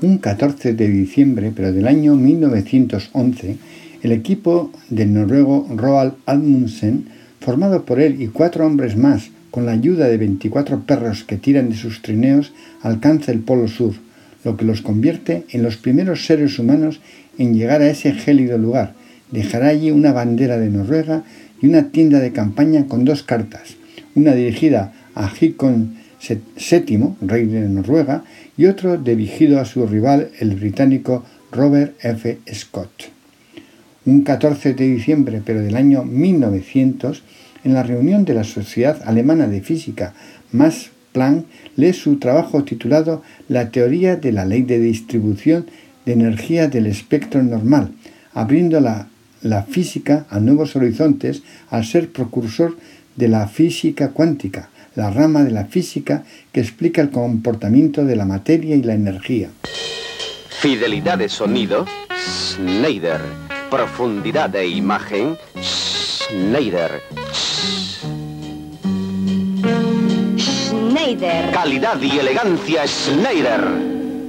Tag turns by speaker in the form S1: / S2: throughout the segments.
S1: Un 14 de diciembre, pero del año 1911, el equipo del noruego Roald Amundsen, formado por él y cuatro hombres más, con la ayuda de 24 perros que tiran de sus trineos, alcanza el Polo Sur, lo que los convierte en los primeros seres humanos en llegar a ese gélido lugar. Dejará allí una bandera de Noruega y una tienda de campaña con dos cartas, una dirigida a Hikon VII, rey de Noruega, y otro dirigido a su rival, el británico Robert F. Scott. Un 14 de diciembre, pero del año 1900, en la reunión de la Sociedad Alemana de Física Max Planck, lee su trabajo titulado La teoría de la ley de distribución de energía del espectro normal, abriendo la, la física a nuevos horizontes al ser precursor de la física cuántica, la rama de la física que explica el comportamiento de la materia y la energía.
S2: Fidelidad de sonido, Schneider. Profundidad de imagen, Schneider.
S3: Schneider.
S2: Calidad y elegancia, Schneider.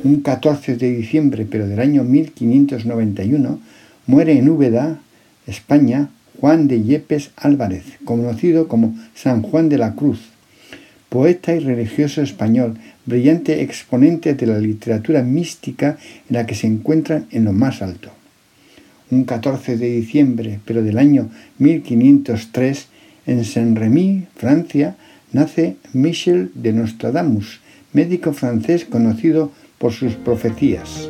S1: Un 14 de diciembre, pero del año 1591, muere en Úbeda, España, Juan de Yepes Álvarez, conocido como San Juan de la Cruz, poeta y religioso español, brillante exponente de la literatura mística en la que se encuentran en lo más alto. Un 14 de diciembre, pero del año 1503, en Saint-Rémy, Francia, nace Michel de Nostradamus, médico francés conocido por sus profecías.